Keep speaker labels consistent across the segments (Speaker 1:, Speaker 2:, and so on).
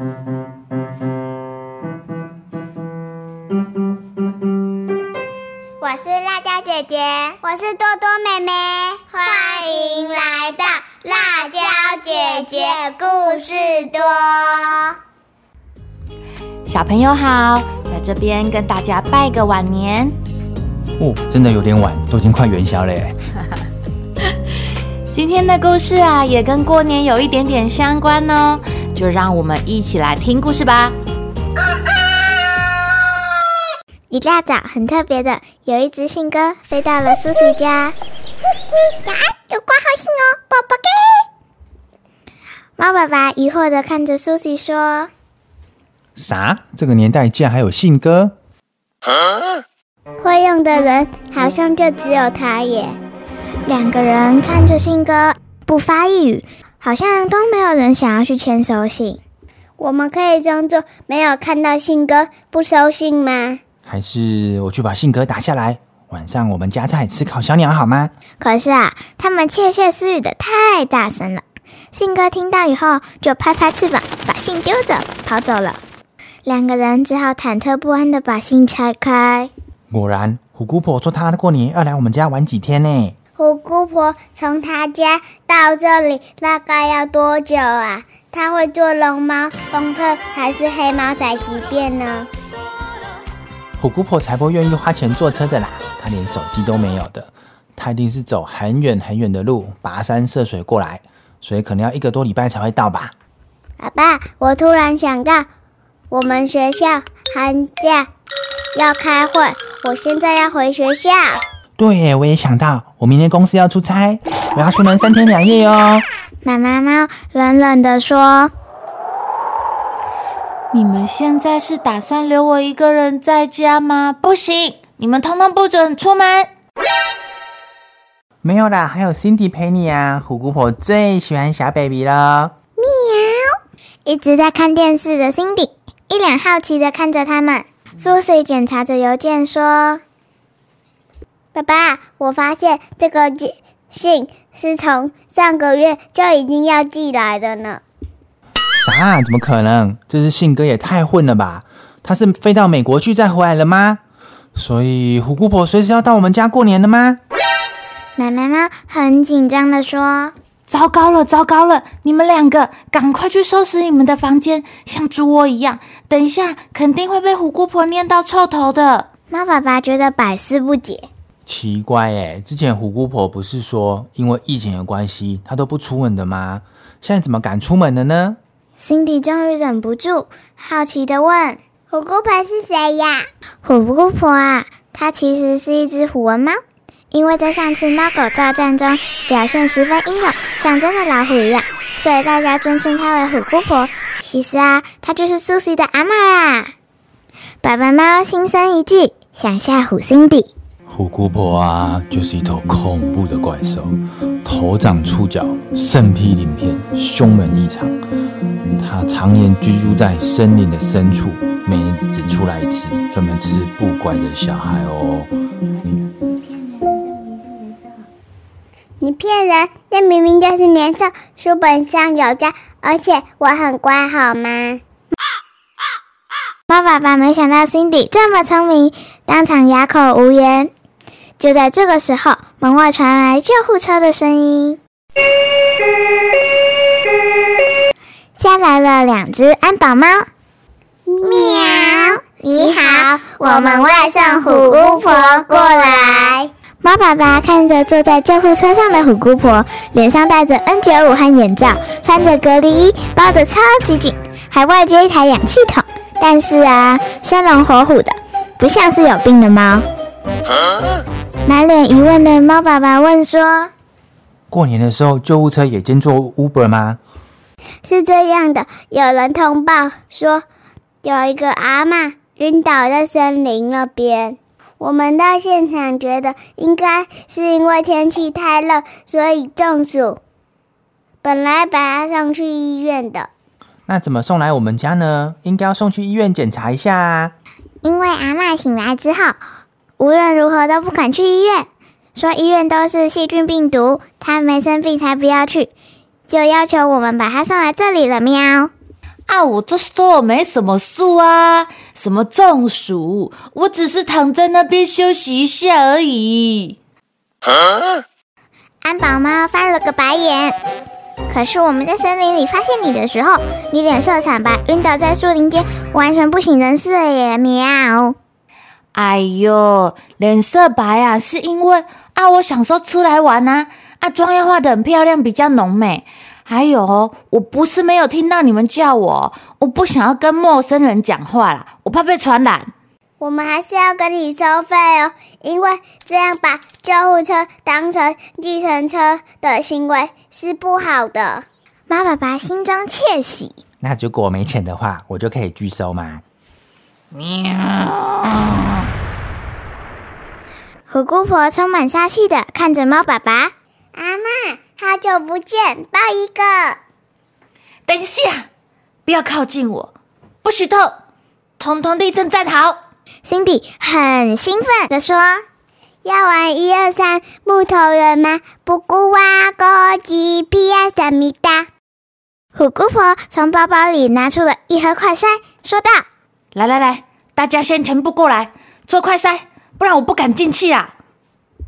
Speaker 1: 我是辣椒姐姐，我是多多妹妹，欢迎来到辣椒姐姐故事多。
Speaker 2: 小朋友好，在这边跟大家拜个晚年。
Speaker 3: 哦，真的有点晚，都已经快元宵了耶。
Speaker 2: 今天的故事啊，也跟过年有一点点相关哦，就让我们一起来听故事吧。
Speaker 1: 一大早，很特别的，有一只信鸽飞到了苏西家。呀，有挂号信哦，宝宝给。猫爸爸疑惑的看着苏西说
Speaker 3: 啥？这个年代竟然还有信鸽？：“
Speaker 1: 会用的人好像就只有他耶。”两个人看着信鸽，不发一语，好像都没有人想要去签收信。我们可以装作没有看到信鸽，不收信吗？
Speaker 3: 还是我去把信鸽打下来？晚上我们加菜吃烤小鸟好吗？
Speaker 1: 可是啊，他们窃窃私语的太大声了。信鸽听到以后，就拍拍翅膀，把信丢着跑走了。两个人只好忐忑不安的把信拆开。
Speaker 3: 果然，虎姑婆说她过年要来我们家玩几天呢。
Speaker 1: 虎姑婆从她家到这里大概要多久啊？她会坐龙猫、公车还是黑猫宅急便呢？
Speaker 3: 虎姑婆才不愿意花钱坐车的啦，她连手机都没有的，她一定是走很远很远的路，跋山涉水过来，所以可能要一个多礼拜才会到吧。
Speaker 1: 爸爸，我突然想到，我们学校寒假要开会，我现在要回学校。
Speaker 3: 对耶，我也想到，我明天公司要出差，我要出门三天两夜哦。
Speaker 1: 妈妈猫冷冷地说
Speaker 2: 你们现在是打算留我一个人在家吗？不行，你们通通不准出门。
Speaker 3: 没有啦，还有 Cindy 陪你啊。虎姑婆最喜欢小 baby 了。：“
Speaker 1: 喵一直在看电视的 Cindy 一脸好奇的看着他们。Susie 检查着邮件说：‘爸爸，我发现这个信是从上个月就已经要寄来的呢。’
Speaker 3: 啥？怎么可能？这只信鸽也太混了吧！它是飞到美国去再回来了吗？所以虎姑婆随时要到我们家过年了吗？
Speaker 1: 奶奶猫很紧张的说
Speaker 2: 糟糕了，糟糕了！你们两个赶快去收拾你们的房间，像猪窝一样。等一下肯定会被虎姑婆念到臭头的。：‘
Speaker 1: 猫爸爸觉得百思不解。
Speaker 3: 奇怪哎，之前虎姑婆不是说因为疫情的关系，她都不出门的吗？现在怎么敢出门了呢？’
Speaker 1: Cindy 终于忍不住，好奇地问：“虎姑婆是谁呀？”虎姑婆啊，它其实是一只虎纹猫，因为在上次猫狗大战中表现十分英勇，像真的老虎一样，所以大家尊称它为虎姑婆。其实啊，它就是 Susie 的阿嬷啦。爸爸猫心生一计，想吓唬 Cindy。
Speaker 3: 虎姑婆啊，就是一头恐怖的怪兽，头长触角，身披鳞片，凶猛异常。它常年居住在森林的深处，每年只出来一次，专门吃不乖的小孩哦。
Speaker 1: 你骗人！这明明就是年兽，书本上有教，而且我很乖，好吗？猫爸爸没想到 Cindy 这么聪明，当场哑口无言。就在这个时候，门外传来救护车的声音，下来了两只安保猫。喵！你好，我们外送虎姑婆过来。猫爸爸看着坐在救护车上的虎姑婆，脸上戴着 N95 和眼罩，穿着隔离衣，包得超级紧，还外接一台氧气筒。但是啊，生龙活虎的，不像是有病的猫。满脸疑问的猫爸爸问说
Speaker 3: 过年的时候，救护车也兼做 Uber 吗？：“
Speaker 1: 是这样的，有人通报说，有一个阿嬷晕倒在森林那边。我们到现场觉得应该是因为天气太热，所以中暑。本来把她送去医院的，
Speaker 3: 那怎么送来我们家呢？应该要送去医院检查一下啊。
Speaker 1: 因为阿嬷醒来之后，无论如何都不肯去医院，说医院都是细菌病毒，他没生病才不要去，就要求我们把他送来这里了。喵！
Speaker 2: 啊，我就说我没什么事啊，什么中暑，我只是躺在那边休息一下而已。
Speaker 1: 安宝猫翻了个白眼。可是我们在森林里发现你的时候，你脸色惨白，晕倒在树林间，完全不省人事了耶！喵。
Speaker 2: 哎呦，脸色白啊，是因为啊，我想说出来玩啊，啊，妆要化得很漂亮，比较浓美。还有，我不是没有听到你们叫我，我不想要跟陌生人讲话啦，我怕被传染。
Speaker 1: 我们还是要跟你收费哦，因为这样把救护车当成计程车的行为是不好的。猫爸爸心中窃喜。
Speaker 3: 那如果没钱的话，我就可以拒收吗？喵。
Speaker 1: 虎姑婆充满杀气的看着猫爸爸。阿妈。好久不见，抱一个。
Speaker 2: 等一下，不要靠近我，不许动，通通立正站好。
Speaker 1: Cindy 很兴奋的说：“要玩一二三木头人吗？不顾哇哥吉皮亚萨米达。”虎姑婆从包包里拿出了一盒快筛，说道：“
Speaker 2: 来来来，大家先全部过来做快筛，不然我不敢进去啊。”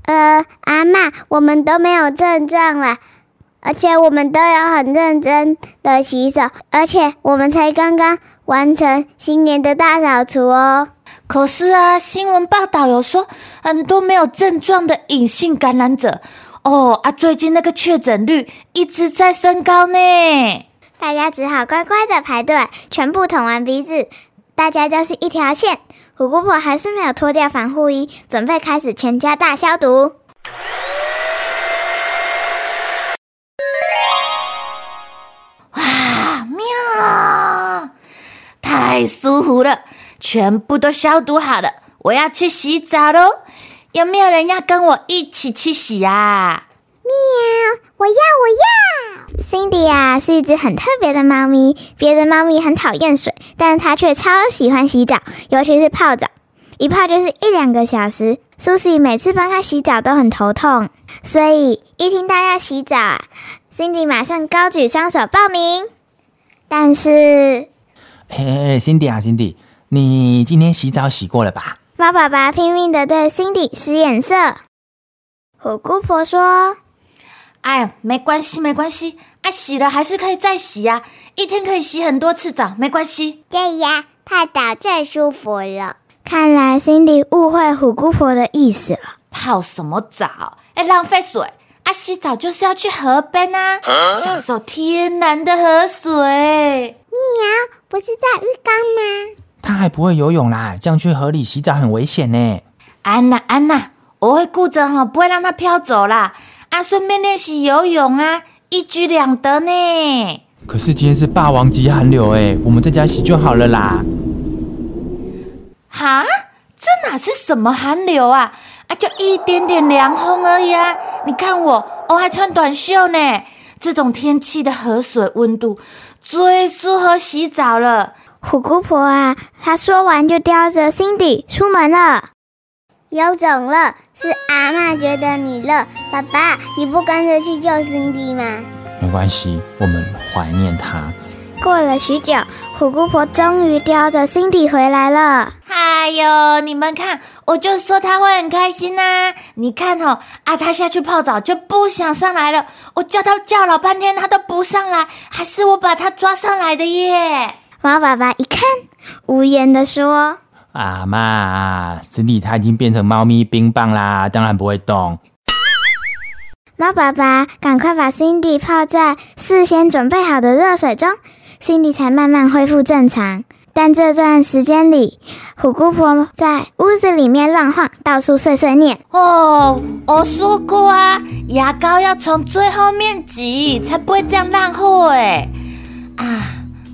Speaker 1: 呃，阿妈，我们都没有症状了，而且我们都有很认真的洗手，而且我们才刚刚完成新年的大扫除哦。
Speaker 2: 可是啊，新闻报道有说很多没有症状的隐性感染者哦啊，最近那个确诊率一直在升高呢。
Speaker 1: 大家只好乖乖的排队，全部捅完鼻子，大家就是一条线。虎姑婆还是没有脱掉防护衣，准备开始全家大消毒。
Speaker 2: 哇，妙！太舒服了，全部都消毒好了，我要去洗澡喽。有没有人要跟我一起去洗啊？
Speaker 1: 喵！我要，我要。Cindy 啊，是一只很特别的猫咪。别的猫咪很讨厌水，但它却超喜欢洗澡，尤其是泡澡，一泡就是一两个小时。Susie 每次帮它洗澡都很头痛，所以一听到要洗澡啊，Cindy 马上高举双手报名。但是，
Speaker 3: 嘿，Cindy 啊，Cindy，你今天洗澡洗过了吧？
Speaker 1: 猫爸爸拼命的对 Cindy 使眼色。虎姑婆说。
Speaker 2: 哎，没关系，没关系，啊，洗了还是可以再洗呀，一天可以洗很多次澡，没关系。
Speaker 1: 对呀，泡澡最舒服了。看来 Cindy 误会虎姑婆的意思了。
Speaker 2: 泡什么澡？哎，浪费水！啊，洗澡就是要去河边啊，享受天然的河水。
Speaker 1: 喵，不是在浴缸吗？
Speaker 3: 他还不会游泳啦，这样去河里洗澡很危险呢。
Speaker 2: 安娜，安娜，我会顾着哈，不会让它飘走啦。啊，顺便练习游泳啊，一举两得呢。
Speaker 3: 可是今天是霸王级寒流哎，我们在家洗就好了啦。
Speaker 2: 哈，这哪是什么寒流啊？啊，就一点点凉风而已啊！你看我，我还穿短袖呢。这种天气的河水温度最适合洗澡了。
Speaker 1: 虎姑婆啊，她说完就叼着 Cindy 出门了。有种了，是阿妈觉得你热，爸爸你不跟着去救 Cindy 吗？
Speaker 3: 没关系，我们怀念他。
Speaker 1: 过了许久，虎姑婆终于叼着 Cindy 回来了。
Speaker 2: 哎呦，你们看，我就说他会很开心呐！你看哦，啊，他下去泡澡就不想上来了，我叫他叫老半天，他都不上来，还是我把他抓上来的耶！
Speaker 1: 猫爸爸一看，无言的说。
Speaker 3: 阿妈，Cindy 它已经变成猫咪冰棒啦，当然不会动。
Speaker 1: 猫爸爸，赶快把 Cindy 泡在事先准备好的热水中，Cindy 才慢慢恢复正常。但这段时间里，虎姑婆在屋子里面乱晃，到处碎碎念。
Speaker 2: 哦，我说过啊，牙膏要从最后面挤，才不会这样烂货哎。啊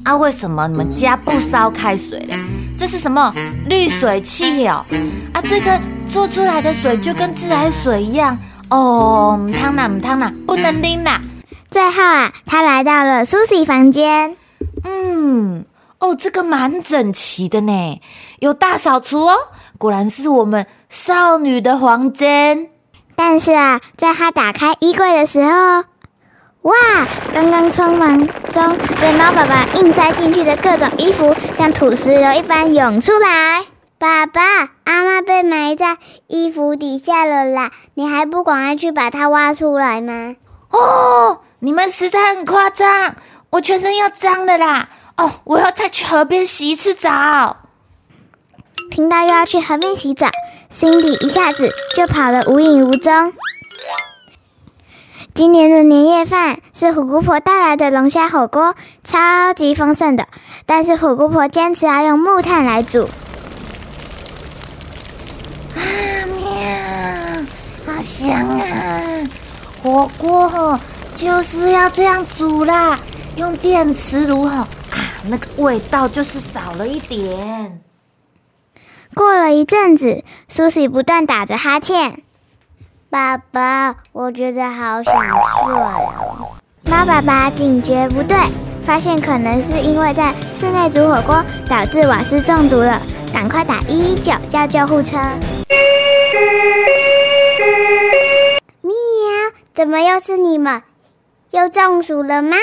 Speaker 2: 啊，为什么你们家不烧开水嘞？这是什么滤水器哦？啊，这个做出来的水就跟自来水一样哦。唔汤啦，唔汤啦，不能拎啦。
Speaker 1: 最后啊，他来到了 Susie 房间。
Speaker 2: 嗯，哦，这个蛮整齐的呢，有大扫除哦。果然是我们少女的房间。
Speaker 1: 但是啊，在他打开衣柜的时候，哇！刚刚匆忙中被猫爸爸硬塞进去的各种衣服，像土石流一般涌出来。
Speaker 4: 爸爸，阿妈被埋在衣服底下了啦！你还不赶快去把它挖出来吗？
Speaker 2: 哦，你们实在很夸张，我全身要脏了啦！哦，我要再去河边洗一次澡。
Speaker 1: 听到又要去河边洗澡，Cindy 一下子就跑得无影无踪。今年的年夜饭是虎姑婆带来的龙虾火锅，超级丰盛的。但是虎姑婆坚持要用木炭来煮。
Speaker 2: 啊喵，好香啊！火锅就是要这样煮啦，用电磁炉哈啊，那个味道就是少了一点。
Speaker 1: 过了一阵子，苏西不断打着哈欠。
Speaker 4: 爸爸，我觉得好想睡哦。
Speaker 1: 猫爸爸警觉不对，发现可能是因为在室内煮火锅导致瓦斯中毒了，赶快打一一九叫救护车。
Speaker 4: 喵，怎么又是你们？又中暑了吗？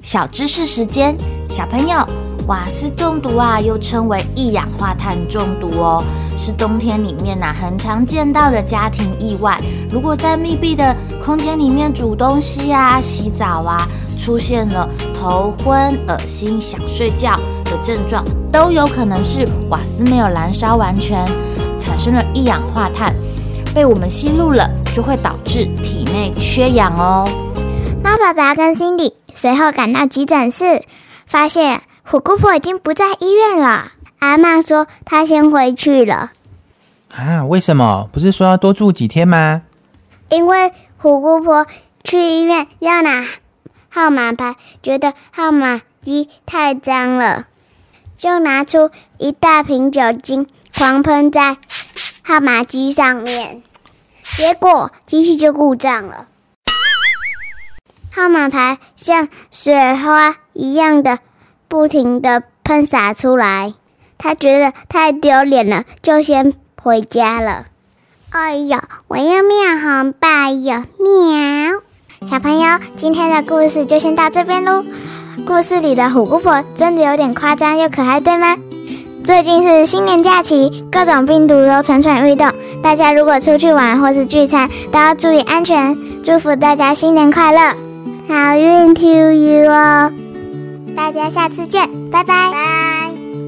Speaker 2: 小知识时间，小朋友。瓦斯中毒啊，又称为一氧化碳中毒哦，是冬天里面呐很常见到的家庭意外。如果在密闭的空间里面煮东西啊、洗澡啊，出现了头昏、恶心、想睡觉的症状，都有可能是瓦斯没有燃烧完全，产生了一氧化碳，被我们吸入了，就会导致体内缺氧哦。
Speaker 1: 猫爸爸跟 Cindy 随后赶到急诊室，发现。虎姑婆已经不在医院了。
Speaker 4: 阿妈说她先回去了。
Speaker 3: 啊？为什么？不是说要多住几天吗？
Speaker 4: 因为虎姑婆去医院要拿号码牌，觉得号码机太脏了，就拿出一大瓶酒精狂喷在号码机上面，结果机器就故障了，号码牌像雪花一样的。不停的喷洒出来，他觉得太丢脸了，就先回家了。哎呀，我要面红白呀！喵，
Speaker 1: 小朋友，今天的故事就先到这边喽。故事里的虎姑婆真的有点夸张又可爱，对吗？最近是新年假期，各种病毒都蠢蠢欲动，大家如果出去玩或是聚餐，都要注意安全。祝福大家新年快乐，
Speaker 4: 好运 to you 哦！
Speaker 1: 大家下次见，拜拜。